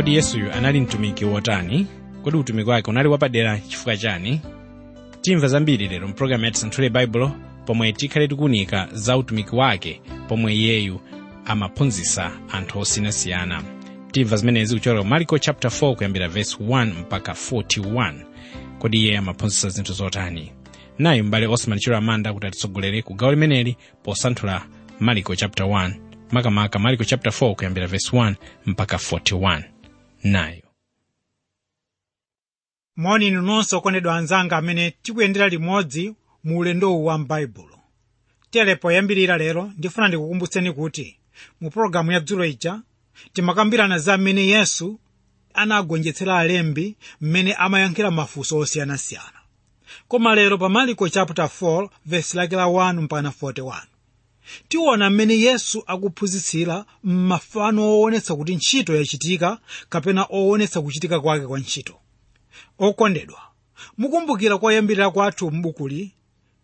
kodi yesuyu anali mtumiki wotani kodi utumiki wake unali wapadera chifukwa chani. Timva zambiri lero mpulogalamu ya tisanthule baibulo pomwe tikhale tikuwunika za utumiki wake pomwe iyeyu amaphunzitsa anthu osiyanasiyana timva zimenezi kuchokera marko chapter 4 kuyambira vesi 1 mpaka 41 kodi iye amaphunzitsa zinthu zotani. Nayu m'bale osman chiro amanda kuti atitsogolere ku gawo limeneli posanthula marko chapter 1 makamaka marko chapter 4 kuyambira vesi 1 mpaka 41 nayo. Moni nonse okondedwa anzanga amene tikuyendera limodzi mu ulendowu wa m'baibulo tere poyambirira lero ndifuna ndikukumbutseni kuti mu pologalamu ya dzulo ija timakambirana za mmene yesu anagonjetsera alembi mmene amayankhira mafunso osiyanasiyana. Koma lero pa marko chapter 4 verse lake la 1 mpaka 41 tiona mmene yesu akuphunzitsira m'mafano owonetsa kuti ntchito yachitika kapena owonetsa kuchitika kwake kwa ntchito. Okondedwa mukumbukira koyambirira kwathu m'bukuli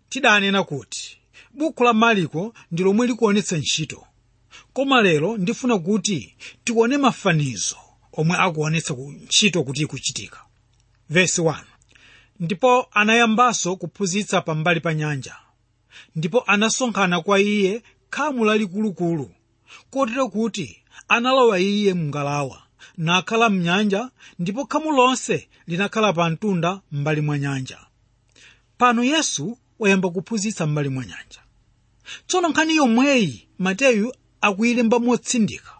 tidanena kuti buku la marko ndi lomwe likuonetsa ntchito. Koma lero ndifuna kuti tione mafanizo omwe akuonetsa ntchito kuti ikuchitika. Vesi 1 ndipo anayambanso kuphunzitsa pambali pa nyanja ndipo anasonkhana kwa iye khamu lalikulukulu kotero kuti analowa iye mngalawa nakhala mnyanja ndipo khamu lonse linakhala pa mtunda m'mbali mwa nyanja. Pano yesu wayamba kuphunzitsa m'mbali mwa nyanja. Tsono nkhani yomweyi mateyu akuyilemba motsindika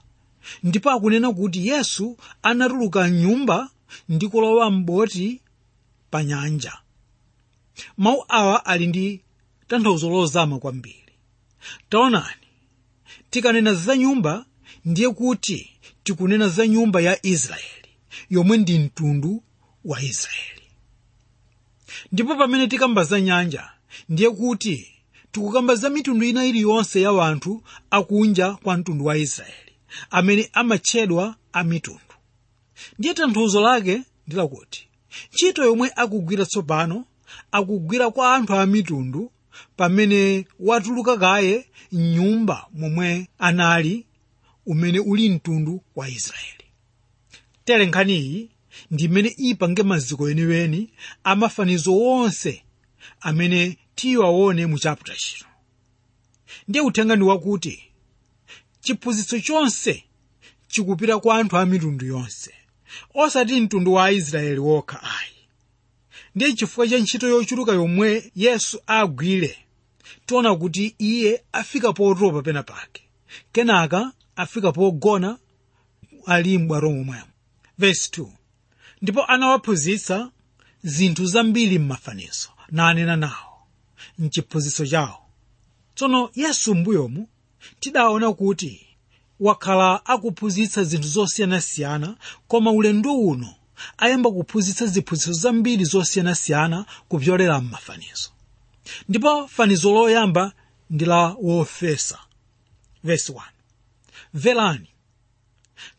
ndipo akunena kuti yesu anatuluka mnyumba ndi kulowa m'boti pa nyanja. Mawu awa ali ndi tanthauzo lozama kwambiri taonani. Tikanena za nyumba ndiye kuti tikunena za nyumba ya israeli. Yomwe ndi mtundu wa israeli. Ndipo pamene tikamba za nyanja ndiye kuti tikukamba za mitundu ina iliyonse ya wanthu akunja kwa mtundu wa israeli. Amene amatchedwa a mitundu. Ndiye tanthauzo lake ndilakuti ntchito yomwe akugwira tsopano akugwira kwa anthu a mitundu pamene watuluka kaye mnyumba momwe anali umene uli mtundu wa israeli. Tere nkhaniyi ndi imene ipange maziko eniweni amafanizo onse amene tiwaone mu chaputa chino. Ndiye uthenga ndi wakuti chiphunzitso chonse chikupita kwa anthu a mitundu yonse osati mtundu wa aisraeli wokha ayi. Ndiye chifukwa cha ntchito yochuluka yomwe yesu agwire tiona kuti iye afika potopa pena pake. Kenaka afika pogona ali m'bwato momwemo vesi 2 ndipo anawaphunzitsa zinthu zambiri m'mafanizo nanena nawo mchiphunzitso chawo. Tsono yesu m'mbuyomu tidaona kuti wakhala akuphunzitsa zinthu zosiyanasiyana koma ulendo uno ayamba kuphunzitsa ziphunzitso zambiri zosiyanasiyana kupyolera m'mafanizo ndipo fanizo loyamba ndi la wofesa. Vesi 1 verani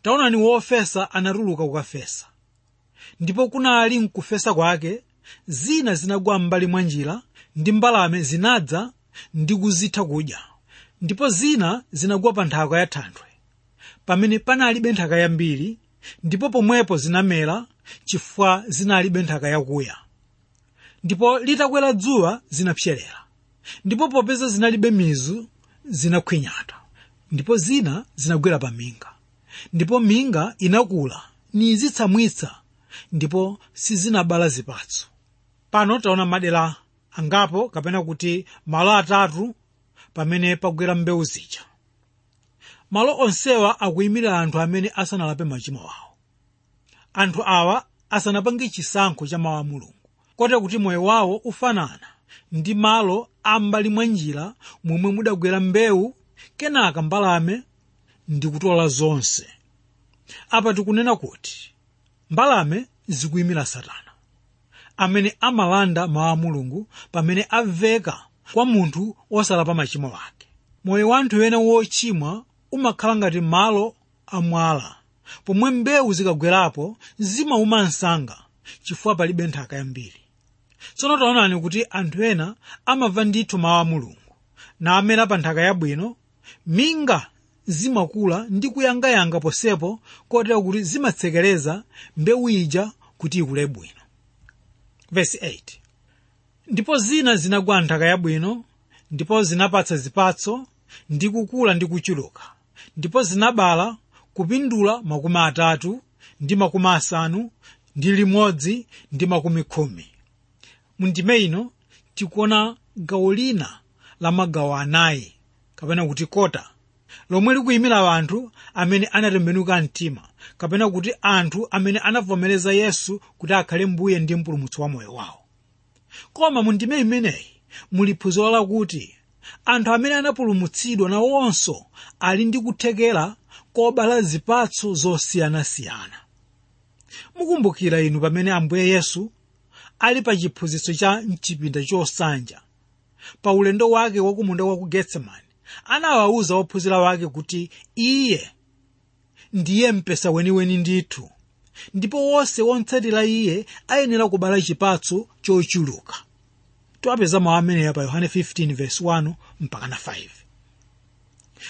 taonani wofesa anatuluka kukafesa ndipo kunali mkufesa kwake zina zinagwa m'mbali mwa njira ndi mbalame zinadza ndi kuzitha kudya. Ndipo zina zinagwa pa nthaka ya thanthwe. Pamene panalibe nthaka yambiri ndipo pomwepo zinamera chifukwa zinalibe nthaka yakuya ndipo litakwera dzuwa zinapserera ndipo popeza zinalibe mizu zinakhwinyata. Ndipo zina zinagwera pa minga. Ndipo minga inakula nizitsamwitsa. Ndipo sizinabala zipatso. Pano taona madera angapo kapena kuti malo atatu pamene pagwera mbewu zija. Malo onsewa akuyimirira anthu amene asanalape machimo awo. Anthu awa asanapange chisankho cha mawu a mulungu kotero kuti moyo wawo ufanana. Ndi malo ambali mwa njira momwe mudagwera mbewu kenaka mbalame ndi kutola zonse. Apa tikunena kuti mbalame zikuyimira satana amene amalanda mawu a mulungu pamene aveka kwa munthu wosalapa machimo ake. Moyo wa anthu ena wochimwa umakhala ngati malo amwala pomwe mbewu zikagwerapo zimauma msanga chifukwa palibe nthaka yambiri tsono taonani kuti anthu ena amamva ndithu mawu a mulungu namera pa nthaka yabwino minga zimakula ndi kuyangayanga posepo kotera kuti zimatsekereza mbewu ija kuti ikule bwino Verse 8. ndipo zina zinagwa nthaka yabwino ndipo zinapatsa zipatso ndi kukula ndi kuchuluka ndipo zinabala kupindula makumi atatu ndi makumi asanu ndi limodzi ndi makumi khumi mundime ino tikuona gawo lina la magawo anayi kapena kuti kota lomwe likuyimira anthu amene anatembenuka mtima kapena kuti anthu amene anavomereza yesu kuti akhale mbuye ndi mpulumutsi wa moyo wawo. Koma mu ndime imeneyi muli phunziro lakuti anthu amene anapulumutsidwa nawonso ali ndi kuthekera kobala zipatso zosiyanasiyana. Mukumbukira inu pamene ambuye yesu ali pa chiphunzitso cha mchipinda chosanja. Pa ulendo wake wa kumunda wa ku getsemani anawawuza ophunzira wake kuti iye ndiye mpesa weniweni ndithu. Ndipo wonse wotsatira iye ayenera kubala chipatso chochuluka. Tiwapeza mawu ameneya pa yohane 15:1 mpaka na 5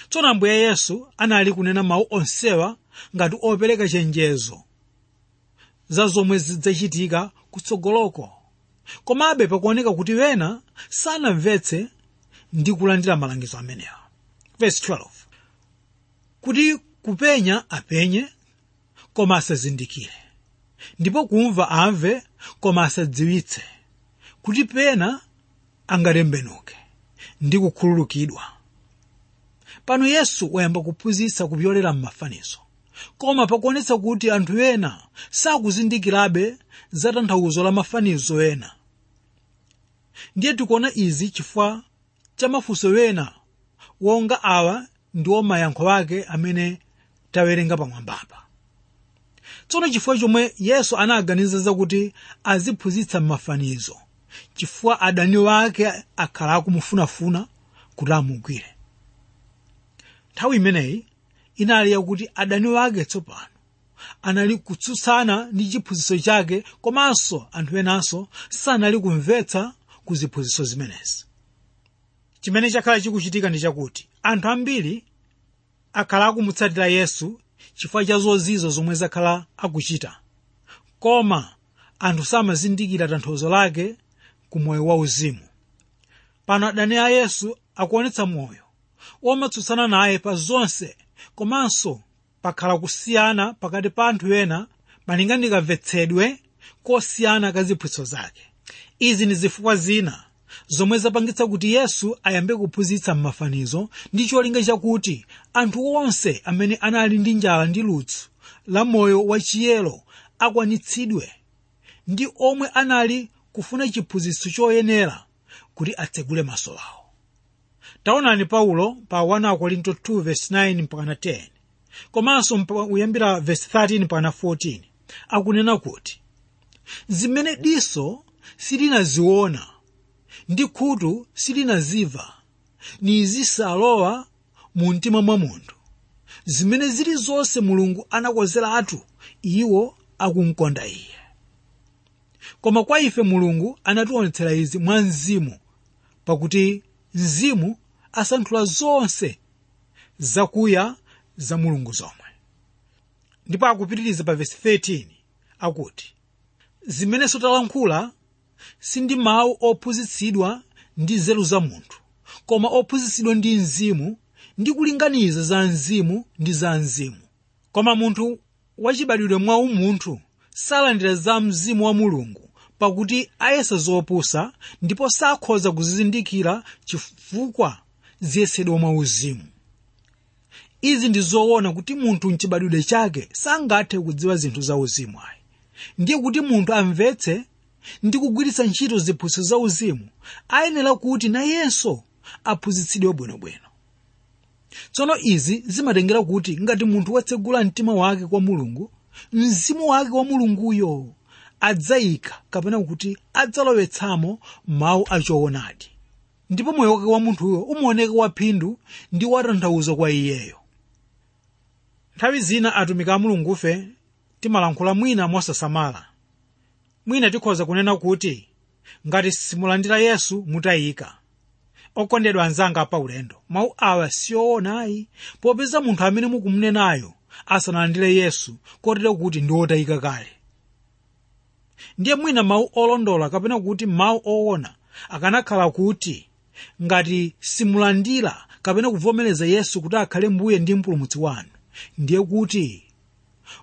tsono ambuye yesu anali kunena mawu onsewa ngati opereka chenjezo za zomwe zidzachitika kutsogoloko komabe pakuoneka kuti wena sanamvetse ndi kulandira malangizo amenewa. Verse 12 kuti kupenya apenye koma asazindikire. Ndipo kumva amve koma asadziwitse. Kuti pena angatembenuke ndi kukhululukidwa. Pano yesu wayamba kuphunzitsa kupyolera m'mafanizo koma pakuonetsa kuti anthu ena sakuzindikirabe za tanthauzo la mafanizo ena. Ndiye tikuona izi chifukwa cha mafunso ena wonga awa ndiwo mayankho ake amene tawerenga pamwambapa. Tsono chifukwa chomwe yesu anaganiza zakuti aziphunzitsa m'mafanizo chifukwa adani wake akhala akumufunafuna kuti amugwire. Nthawi imeneyi inali yakuti adani wake tsopano anali kutsutsana ndi chiphunzitso chake komanso anthu enanso sanali kumvetsa ku ziphunzitso zimenezi chimene chakhala chikuchitika ndi chakuti anthu ambiri akhala akumutsatira yesu chifukwa cha zozizo zomwe zakhala akuchita. Koma anthu samazindikira tanthauzo lake ku moyo wauzimu pano adani a yesu akuonetsa moyo womatsutsana naye pa zonse komanso pakhala kusiyana pakati pa anthu ena malinga ndi kamvetsedwe kosiyana ka ziphunzitso zake. Izi ndi zifukwa zina zomwe zapangitsa kuti yesu ayambe kuphunzitsa m'mafanizo ndi cholinga chakuti anthu onse amene anali ndi njala ndi ludzu la moyo wachiyero akwanitsidwe ndi omwe anali kufuna chiphunzitso choyenera kuti atsegule maso awo taonani paulo pa 1 akorinto 2 verse 9 mpaka 10 komanso kuyambira verse 13 mpaka 14 akunena kuti zimene diso silinaziona ndi khutu silinaziva ni zisalowa mu mtima mwa munthu. Zimene zili zonse mulungu anakozeratu iwo akumkonda iye. Koma kwa ife mulungu anationetsera izi mwa mzimu pakuti mzimu asanthula zonse zakuya za mulungu zomwe. Ndipo akupitiriza pa vesi 13 akuti zimenenso talankhula sindi mawu ophunzitsidwa ndi nzeru za munthu koma ophunzitsidwa ndi mzimu ndi kulinganiza za mzimu ndi za mzimu koma munthu wachibadwidwe mwa umunthu salandira za mzimu wa mulungu pakuti ayesa zopusa ndipo sakhoza kuzizindikira chifukwa ziyesedwa mwa uzimu. Izi ndi kuti munthu mchibadwidwe chake sangathe kudziwa zinthu za uzimu ayi. Ndiye kuti munthu amvetse ndi kugwiritsa ntchito ziphunzitso za uzimu ayenera kuti nayenso aphunzitsidwe bwinobwino. Tsono izi zimatengera kuti ngati munthu watsegula mtima wake kwa mulungu mzimu wake wa mulunguyo adzayika kapena kuti adzalowetsamo mawu achoonadi ndipo moyo wake wa munthuyo umaoneka waphindu ndi watanthauzo kwa iyeyo. Nthawi zina atumiki a mulungufe timalankhula mwina mosasamala mwina tikhoza kunena kuti ngati simulandira yesu mutayika. Okondedwa anzanga pa ulendo. Mawu awa sioonayi popeza munthu amene mukumunenayo asanalandire yesu kotero kuti ndi otayika kale. Ndiye mwina mawu olondola kapena kuti mawu oona akanakhala kuti ngati simulandira kapena kuvomereza yesu kuti akhale mbuye ndi mpulumutsi wanu ndiye kuti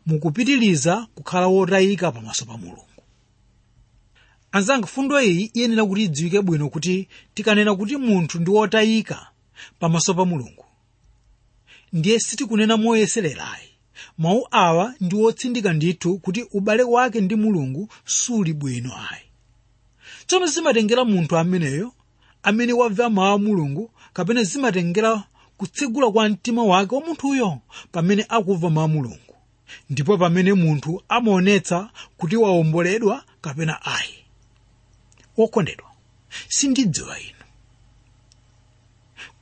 mukupitiriza kukhala wotayika pamaso pa mulungu. Anzanga fundo iyi iyenera kuti idziwike bwino kuti tikanena kuti munthu ndi wotayika pamaso pa mulungu. Ndiye sitikunena moyesererayi mawu awa ndi otsindika ndithu kuti ubale wake ndi mulungu suli bwino ayi. Tsono zimatengera munthu ameneyo amene wamva mawu a mulungu kapena zimatengera kutsegula kwa mtima wake wa munthuyo pamene akumva mawu a mulungu. Ndipo pamene munthu amaonetsa kuti wawomboledwa kapena ayi. Wokondedwa sindidziwa inu.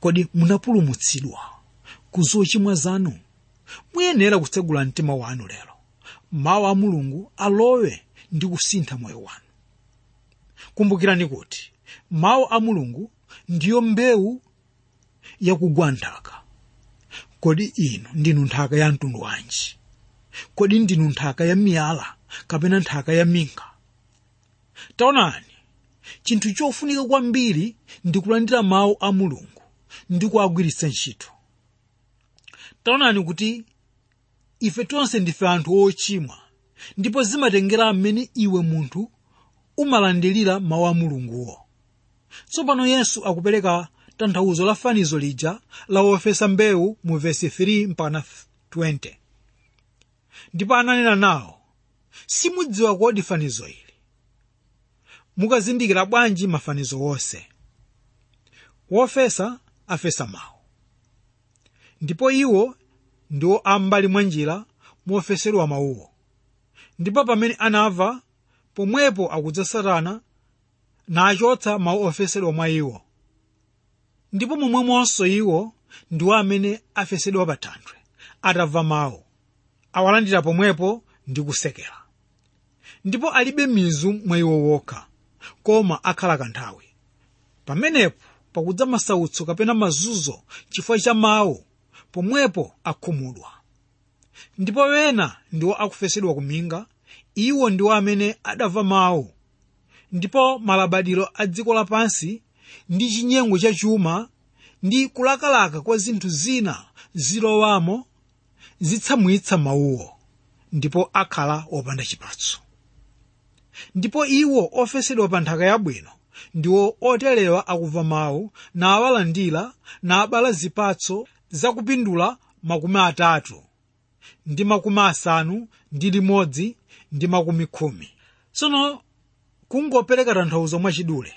Kodi munapulumutsidwa ku zochimwa zanu? Muyenera kutsegula mtima wanu lero. Mawu a mulungu alowe ndi kusintha moyo wanu. Kumbukirani kuti mawu a mulungu ndiyo mbewu yakugwa nthaka kodi inu ndinu nthaka ya mtundu wanji? Kodi ndinu nthaka ya miyala kapena nthaka ya minga? Taonani chinthu chofunika kwambiri ndi kulandira mawu a mulungu ndi ntchito. Taonani kuti ife tonse ndife anthu ochimwa ndipo zimatengera mmene iwe munthu umalandirira mawu a mulunguwo tsopano yesu akupereka tanthauzo la fanizo lija la wofesa mbewu mu vesi 3 mpana 20 ndipo ananena nawo simudziwa kodi fanizo ili. Mukazindikira bwanji mafanizo wonse wofesa afesa mawu ndipo iwo ndiwo ambali mwa njira mofesedwa mawuwo ndipo pamene anamva pomwepo akudza satana nachotsa mawu ofesedwa mwa iwo. Ndipo momwemonso iwo ndiwo amene afesedwa pa thanthwe atamva mawu. Awalandira pomwepo ndi kusekera. Ndipo alibe mizu mwa iwo wokha koma akhala kanthawi pamenepo pakudza masautso kapena mazunzo chifukwa cha mawu pomwepo akhumudwa. Ndipo wena ndiwo akufesedwa kuminga iwo ndiwo amene adamva mawu ndipo malabadiro a dziko lapansi ndi chinyengo cha chuma ndi kulakalaka kwa zinthu zina zilowamo zitsamwitsa mawuwo ndipo akhala wopanda chipatso. Ndipo iwo ofesedwa pa nthaka yabwino ndiwo oterewa akumva mawu nawalandira nabala zipatso zakupindula makumi atatu ndi makumi asanu ndi limodzi ndi makumi khumi. Tsono kungopereka tanthauzo mwachidule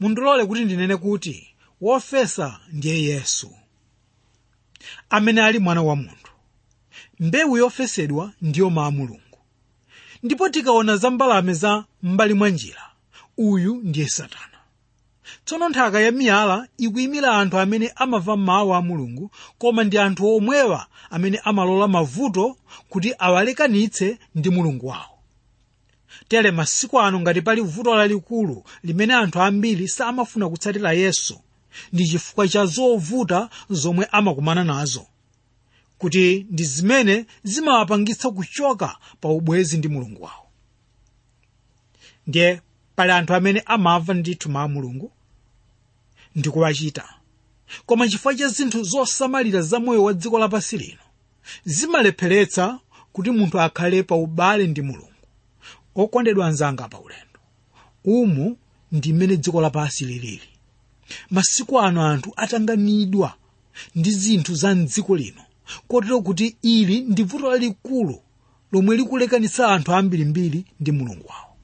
mundilole kuti ndinene kuti wofesa ndiye yesu. Amene ali mwana wa munthu. Mbewu yofesedwa ndiyo maa mulungu. Ndipo tikaona za mbalame za m'mbali mwa njira uyu ndiye satana. Tsono nthaka ya miyala ikuyimira anthu amene amava mawu a mulungu koma ndi anthu omwewa amene amalola mavuto kuti awalekanitse ndi mulungu wawo tere masiku ano ngati pali vuto lalikulu limene anthu ambiri samafuna kutsatira yesu. Ndi chifukwa cha zovuta zomwe amakumana nazo. Kuti ndi zimene zimawapangitsa kuchoka pa ubwezi ndi mulungu wawo. Ndiye pali anthu amene amamva ndithu mawu a mulungu? Ndi kuwachita koma chifukwa cha zinthu zosamalira za moyo wa dziko lapansi lino zimalepheretsa kuti munthu akhale pa ubale ndi mulungu okondedwa anzanga pa ulendo. Umu ndi mmene dziko lapansi lilili. Masiku ano anthu atanganidwa ndi zinthu za mdziko lino kotero kuti ili ndi vuto lalikulu lomwe likulekanitsa anthu ambirimbiri ndi mulungu wawo.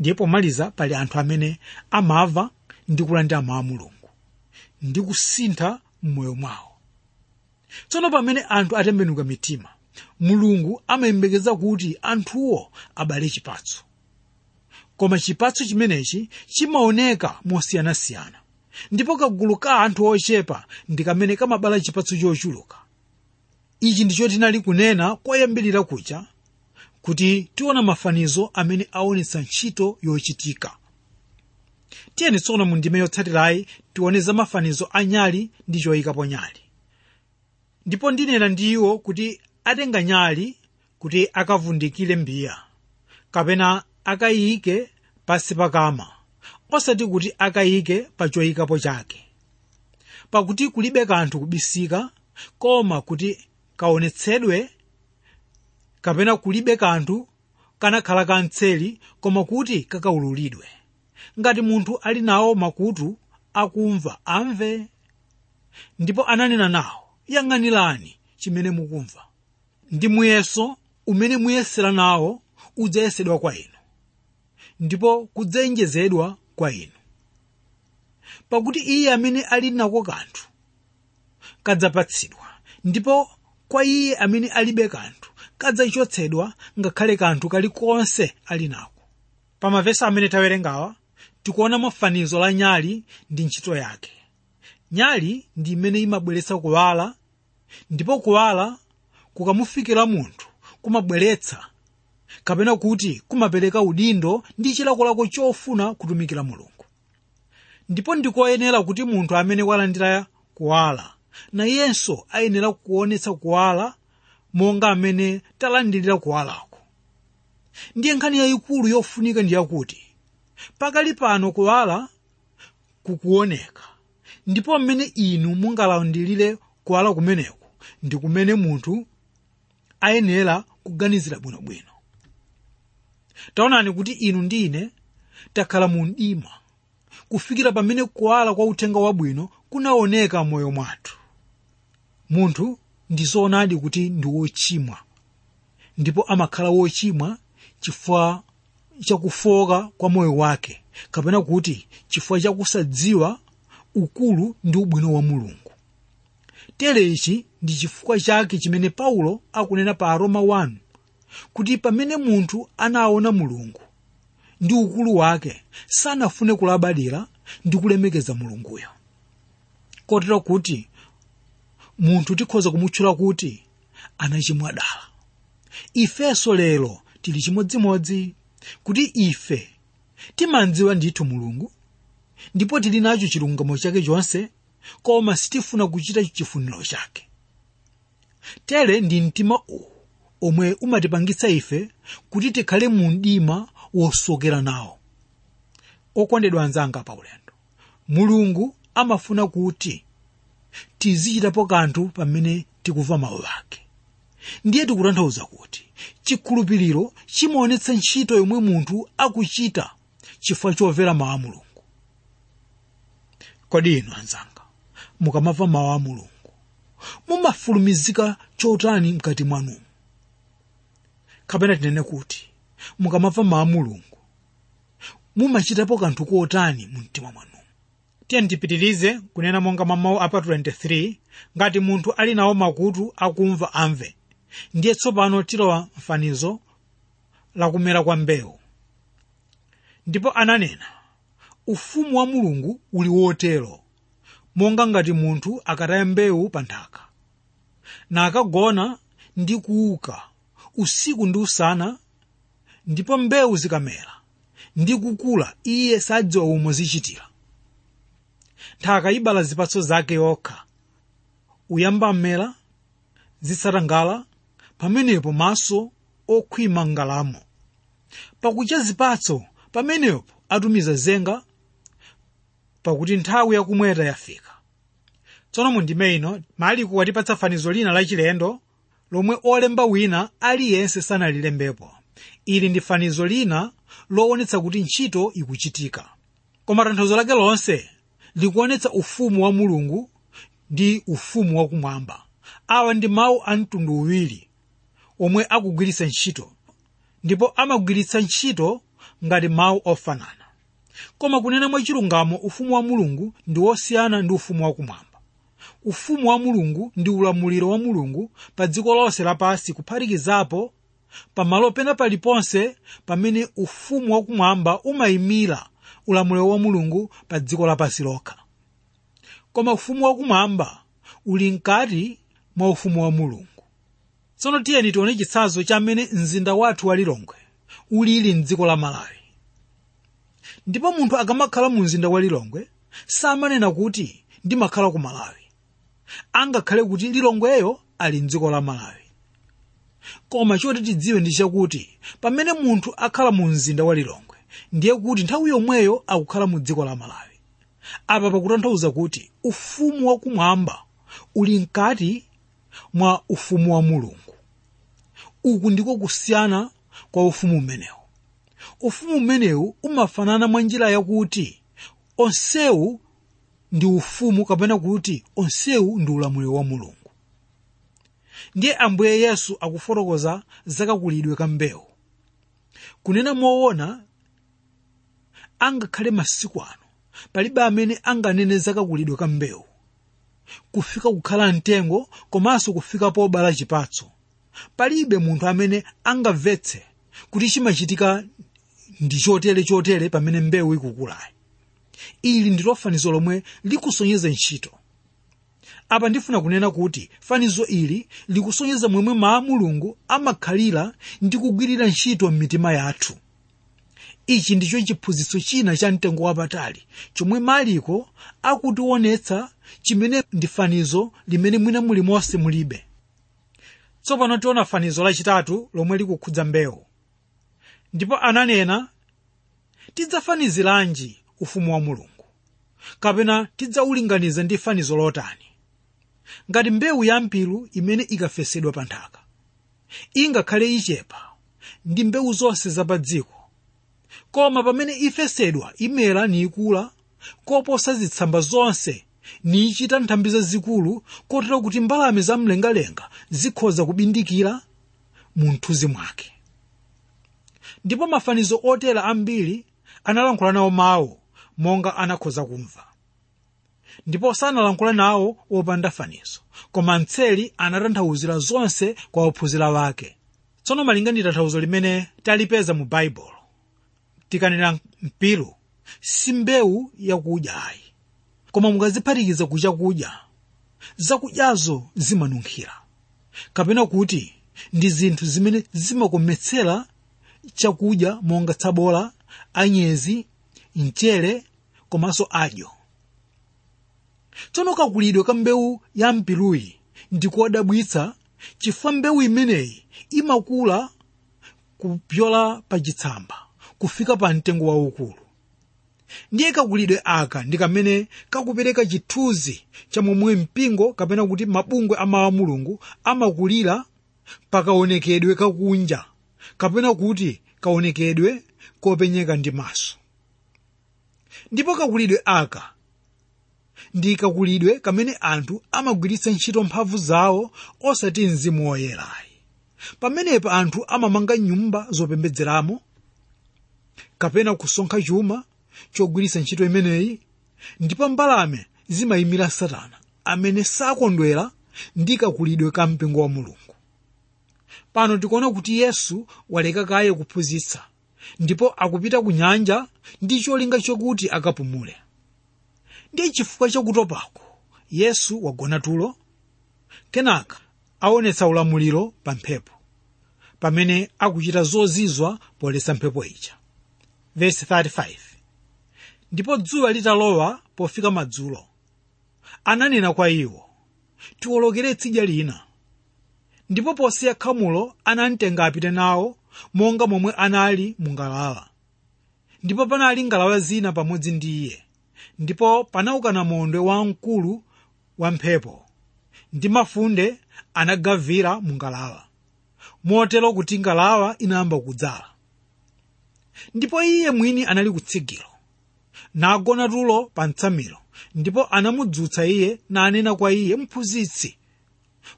Ndiye pomaliza pali anthu amene amava ndi kulandira mawu a mulungu ndi kusintha m'moyo mwawo. Tsono pamene anthu atembenuka mitima mulungu amayembekeza kuti anthuwo abale chipatso. Koma chipatso chimenechi chimaoneka mosiyanasiyana ndipo kagulu ka anthu ochepa ndi kamene kamabala chipatso chochuluka. Ichi ndicho tinali kunena koyambirira kucha kuti tiona mafanizo amene aonetsa ntchito yochitika. Tiyeni tsono mu ndime yotsatirayi tione za mafanizo anyali ndi choyikapo nyali ndipo ndinena ndi iwo kuti atenga nyali kuti akavundikire mbiya. Kapena akayike pasi pakama osati kuti akayike pa choyikapo chake. Pakuti kulibe kanthu kubisika koma kuti kaonetsedwe kapena kulibe kanthu kanakhala kamtseli koma kuti kakaululidwe. Ngati munthu ali nawo makutu akumva amve. Ndipo ananena nawo yang'anirani chimene mukumva ndi muyeso umene muyesera nawo udzayesedwa kwa inu. Ndipo kudzaonjezedwa kwa inu. Pakuti iye amene ali nako kanthu kadzapatsidwa. Ndipo kwa iye amene alibe kanthu kadzachotsedwa ngakhale kanthu kalikonse ali nako. Pa mavesi amene tawerengawa tikuona mafanizo la nyali ndi ntchito yake. Nyali ndi imene imabweretsa kuwala ndipo kuwala kukamufikira munthu kumabweretsa kapena kuti kumapereka udindo ndi chilakolako chofuna kutumikira mulungu. Ndipo ndikoyenera kuti munthu amene walandira kuwala nayenso ayenera kuonetsa kuwala monga amene talandirira kuwalako. Ndiye nkhani yayikulu yofunika ndi yakuti pakali pano kuwala kukuoneka ndipo mmene inu mungalandirire kuwala kumeneku ndi kumene munthu ayenera kuganizira bwinobwino taonani kuti inu ndi ine takhala mu mdima kufikira pamene kuwala kwa uthenga wabwino kunaoneka m'moyo mwathu. Munthu ndi zoonadi kuti ndi wochimwa ndipo amakhala wochimwa chifukwa chakufoka kwa moyo wake kapena kuti chifukwa chakusadziwa ukulu ndi ubwino wa mulungu tere ichi ndi chifukwa chake chimene paulo akunena pa aroma 1 kuti pamene munthu anaona mulungu ndi ukulu wake sanafune kulabadira ndi kulemekeza mulunguyo. Kotero kuti munthu tikhoza kumutchula kuti anachimwa dala ifenso lero tili chimodzimodzi kuti ife timandziwa ndithu mulungu ndipo tili nacho chilungamo chake chonse koma sitifuna kuchita chifuniro chake. Tere ndi mtima uwu omwe umatipangitsa ife kuti tikhale mu mdima wosokera nawo. Okondedwa anzanga paulendo mulungu amafuna kuti tizichitapo kanthu pamene tikumva mawu ake. Ndiye tikutanthauza kuti chikhulupiriro chimaonetsa ntchito yomwe munthu akuchita chifukwa chomvera mawu a mulungu. Kodi inu anzanga mukamamva mawu a mulungu. Mumafulumizika chotani mkati mwanu. Kapena tinene kuti mukamamva mawu a mulungu. Mumachitapo kanthu kotani mu mtima mwanu. Tiye tipitirize kunena monga mwa apa 23 ngati munthu ali nawo makutu akumva amve. Ndiye tsopano tilowa mfanizo lakumera kwa mbewu. Ndipo ananena ufumu wa mulungu uli wotero monga ngati munthu akataya mbewu pa nthaka. Nakagona ndi kuuka usiku ndi usana ndipo mbewu zikamera ndi kukula iye sadziwa umo zichitira. Nthaka ibala zipatso zake yokha uyamba mmera zisatangala pamenepo maso okhwima ngalamo. Pakucha zipatso pamenepo atumiza zenga pakuti nthawi yakumweta yafika. Tsono mu ndime ino maliko watipatsa fanizo lina lachilendo lomwe olemba wina aliyense sanalilembepo. Ili ndi fanizo lina loonetsa kuti ntchito ikuchitika. Koma tanthauzo lake lonse likuonetsa ufumu wa mulungu ndi ufumu wakumwamba awa ndi mawu a mtundu uwiri omwe akugwiritsa ntchito ndipo amagwiritsa ntchito ngati mawu ofanana koma kunena mwachilungamo ufumu wa mulungu ndi wosiyana ndi ufumu wakumwamba ufumu wa mulungu ndi ulamuliro wa mulungu pa dziko lonse lapansi kuphatikizapo pamalo pena paliponse pamene ufumu wakumwamba umayimira ulamuliro wa mulungu pa dziko lapansi lokha. Koma ufumu wakumwamba uli mkati mwa ufumu wa mulungu. Tsono tiyeni tione chitsanzo cha mmene mzinda wathu wa lilongwe ulili mdziko la malawi ndipo munthu akamakhala mu mzinda wa lilongwe samanena kuti ndimakhala ku malawi. Angakhale kuti lilongweyo ali mdziko la malawi. Koma choti tidziwe ndi chakuti pamene munthu akhala mu mzinda wa lilongwe ndiye kuti nthawi yomweyo akukhala mu dziko la malawi. Apa pakutanthauza kuti ufumu wakumwamba uli mkati mwa ufumu wa mulungu. Uku ndiko kusiyana kwa ufumu umenewu ufumu umenewu umafanana mwa njira yakuti onsewu ndi ufumu kapena kuti onsewu ndi ulamuliro wa mulungu. Ndiye ambuye yesu akufotokoza zakakulidwe ka mbewu. Kunena moona angakhale masiku ano palibe amene anganene zakakulidwe ka mbewu. Kufika kukhala mtengo komanso kufika pobala chipatso. Palibe munthu amene angamvetse kuti chimachitika ndi chotere chotere pamene mbewu ikukulayi. Ili ndilo fanizo lomwe likusonyeza ntchito. Apa ndifuna kunena kuti fanizo ili likusonyeza momwe maa mulungu amakhalira ndi kugwirira ntchito m'mitima yathu. Ichi ndicho chiphunzitso china cha mtengo wapatali chomwe maliko akutionetsa chimene ndi fanizo limene mwina muli monse mulibe. Tsopano tiona fanizo lachitatu lomwe likukhudza mbewu ndipo ananena tidzafaniziranji ufumu wa mulungu. Kapena tidzaulinganiza ndi fanizo lotani. Ngati mbewu ya mpilu imene ikafesedwa pa nthaka ingakhale ichepa ndi mbewu zonse za dziko. Koma pamene ifesedwa imera niikula koposa zitsamba zonse niichita nthambi zazikulu kotero kuti mbalame zamlengalenga zikhoza kubindikira mu mwake ndipo mafanizo otera ambiri analankhula nawo mawu monga anakhoza kumva. Ndipo sanalankhula nawo wopanda fanizo koma mtseli anatanthauzira zonse kwa ophunzira wake. Tsono malinga ndi tanthauzo limene talipeza mu baibulo tikanena mpiru si mbewu yakudya ayi koma mukaziphatikiza ku chakudya zakudyazo zimanunkhira kapena kuti ndi zinthu zimene zimakometsera chakudya monga tsabola anyezi mchere komanso adyo tsono kakulidwe ka mbewu ya mpiluyi ndikodabwitsa chifukwa mbewu imeneyi imakula kupyola pa chitsamba kufika pa mtengo waukulu ndiye kakulidwe aka ndi kamene kakupereka chithunzi cha momwe mpingo kapena kuti mabungwe a mawu a mulungu amakulira pakaonekedwe kakunja kapena kuti kaonekedwe kopenyeka ndi maso. Ndipo kakulidwe aka ndi kakulidwe kamene anthu amagwiritsa ntchito mphamvu zawo osati mzimu woyerayi. Pamenepo anthu amamanga nyumba zopembedzeramo kapena kusonkha chuma chogwiritsa ntchito imeneyi ndipo mbalame zimayimira satana amene sakondwera ndi kakulidwe ka mpingo wa mulungu pano tikuona kuti yesu waleka kaye kuphunzitsa ndipo akupita ku nyanja ndi cholinga chokuti akapumule. Ndiye chifukwa chakutopako yesu wagona tulo kenaka aonetsa ulamuliro pa mphepo pamene akuchita zozizwa poletsa mphepo ija. Verse 35 ndipo dzuwa litalowa pofika madzulo. Ananena kwa iwo tiwolokere tsidya lina ndipo posiya khamulo anamtenga apite nawo monga momwe anali mu ngalawa ndipo panali ngalawa zina pamodzi ndi iye. Ndipo panauka namondwe wamkulu wa mphepo ndi mafunde anagavira mu ngalawa motero kuti ngalawa inayamba kudzala. Ndipo iye mwini anali kutsigiro nagona tulo pa mtsamiro ndipo anamudzutsa iye nanena kwa iye mphunzitsi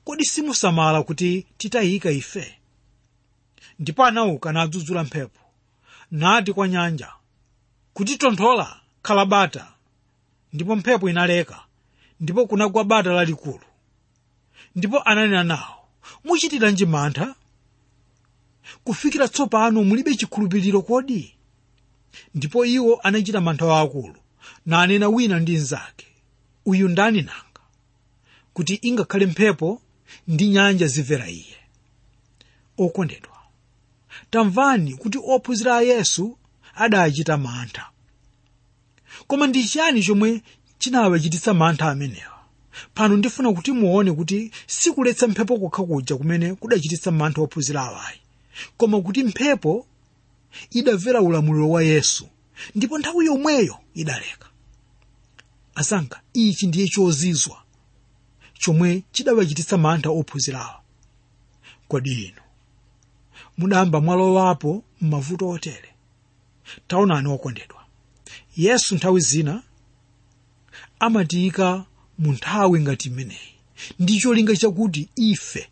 kodi simusamala kuti titayika ife? Ndipo anauka nadzudzula mphepo. Nati kwa nyanja kuti tonthola khala bata. Ndipo mphepo inaleka ndipo kunagwa bata lalikulu. Ndipo ananena nawo muchitiranji mantha kufikira tsopano mulibe chikhulupiriro kodi? Ndipo iwo anachita mantha waakulu nanena wina ndi mnzake uyu ndani nanga kuti ingakhale mphepo ndi nyanja zimvera iye. Okondedwa tamvani kuti ophunzira a yesu adachita mantha. Koma ndi chiyani chomwe chinawachititsa mantha amenewa? Pano ndifuna kuti muone kuti sikuletsa mphepo kokha kuja kumene kudachititsa mantha ophunzira awayi. Koma kuti mphepo idamvera ulamuliro wa yesu ndipo nthawi yomweyo idaleka asankha ichi ndiye chozizwa chomwe chidawachititsa mantha ophunzirawa kodi inu? Mudamba mwalowapo m'mavuto otere. Taonani okondedwa. Yesu nthawi zina amatiyika mu nthawi ngati imeneyi. Ndi cholinga chakuti ife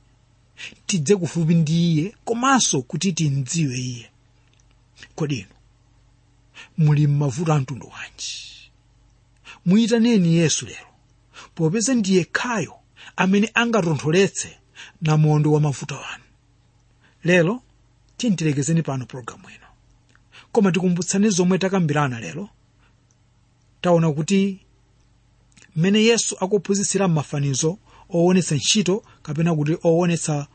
tidze kufupi ndi iye komanso kuti timdziwe iye. Kodi inu? Muli m'mavuto a mtundu wanji? Muyitaneni yesu lero popeza ndiye khayo amene angatontholetse namondo wa mavuto anu. Lero tiyentilekezeni pano pologalamu ino koma tikumbutsani zomwe takambirana lero. Taona kuti mmene yesu akuphunzitsira m'mafanizo owonetsa ntchito kapena kuti owonetsa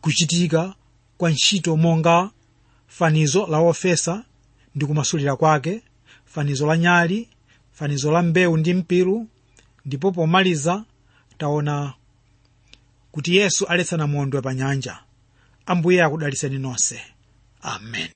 kuchitika kwa ntchito monga fanizo la wofesa ndi kumasulira kwake fanizo la nyali fanizo la mbewu ndi mpiru ndipo pomaliza taona kuti yesu aletsa namondwe pa nyanja ambuye akudalitseni nonse. Amen.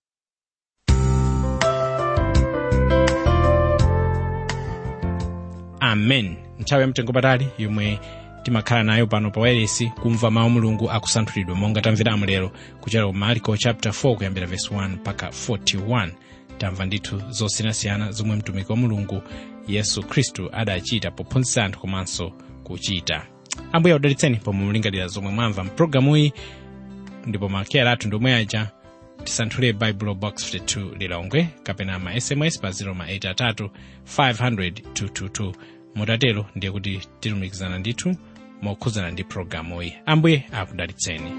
Amen. Nthawi yamtengo patali yomwe timakhala nayo pano pa wailesi kumva mawu mulungu akusanthulidwa. Monga tamveramo lero kuchokera ku marko chapter 4 kuyambira verse 1 mpaka 41 tamva ndithu zosiyanasiyana zomwe mtumiki wa mulungu yesu khristu adachita pophunzitsa anthu komanso kuchita ambuye akudalitseni pomwe mulingalira zomwe mwamva mpulogalamuyi ndipo makeyala athu ndomwe aja tisanthule bible box 52 lilongwe kapena ma sms pa 083 500 222 mutatero ndiye kuti tilumikizana ndithu mokhudzana ndi pulogalamuyi ambuye akudalitseni